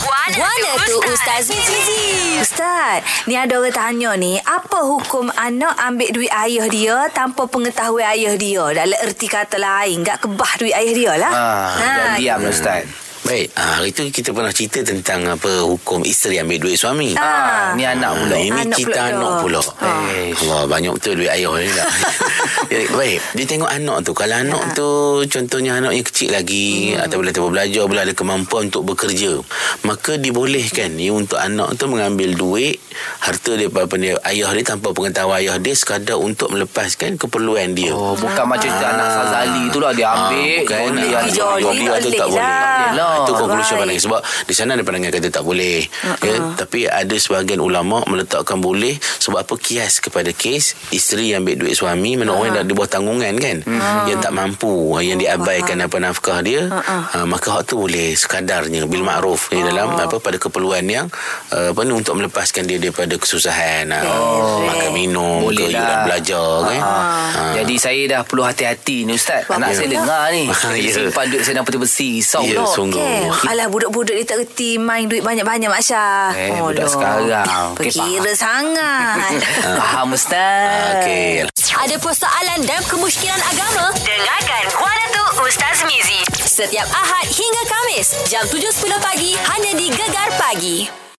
Guana tu Ustaz Mizi. Ustaz, ni ada orang tanya ni, apa hukum anak ambil duit ayah dia tanpa pengetahuan ayah dia? Dalam erti kata lain, tak kebah duit ayah dia lah. Ah, ha, diam Hmm. Ustaz. Baik, ah, hari tu kita pernah cerita tentang apa hukum isteri ambil duit suami. Ah. Ah, ni anak pula. Ah, ini Anak pula anak pula. Ah. Eh, Allah, banyak betul duit ayah ni. Ya, Baik, dia tengok anak tu. Kalau anak Ah. tu contohnya anak yang kecil lagi Hmm. atau boleh tak belajar, boleh ada kemampuan untuk bekerja, maka dibolehkan ni untuk anak tu mengambil duit harta daripada dia, ayah dia tanpa pengetahuan ayah dia sekadar untuk melepaskan keperluan dia. Oh, bukan macam cerita anak Fazali tu lah dia ambil. bukan boleh ah, ada joli, joli tak ada boleh tak boleh. lah. Itu conclusion Baik. pandangan sebab di sana ada pandangan kata tak boleh. Ya, tapi ada sebahagian ulama meletakkan boleh sebab apa kias kepada kes isteri yang ambil duit suami mana orang yang dah di bawah tanggungan kan yang tak mampu yang diabaikan apa nafkah dia ah, maka hak tu boleh sekadarnya bil ma'ruf di dalam apa pada keperluan yang uh, apa ni untuk melepaskan dia daripada kesusahan oh. makan minum Boleh ke lah. belajar kan Ah. Jadi saya dah perlu hati-hati ni Ustaz. Anak Ya. saya dengar ni. Ya. Simpan duit saya dalam peti besi. Risau Ya, pula. sungguh. Okay. Alah budak-budak dia tak reti main duit banyak-banyak Mak Syah. Eh, budak sekarang. Perkira sangat. Faham Ustaz. Okey. Ada persoalan dan kemusykilan agama? Dengarkan Guana tu Ustaz Mizi. Setiap Ahad hingga Kamis, jam 7.10 pagi, hanya di Gegar Pagi.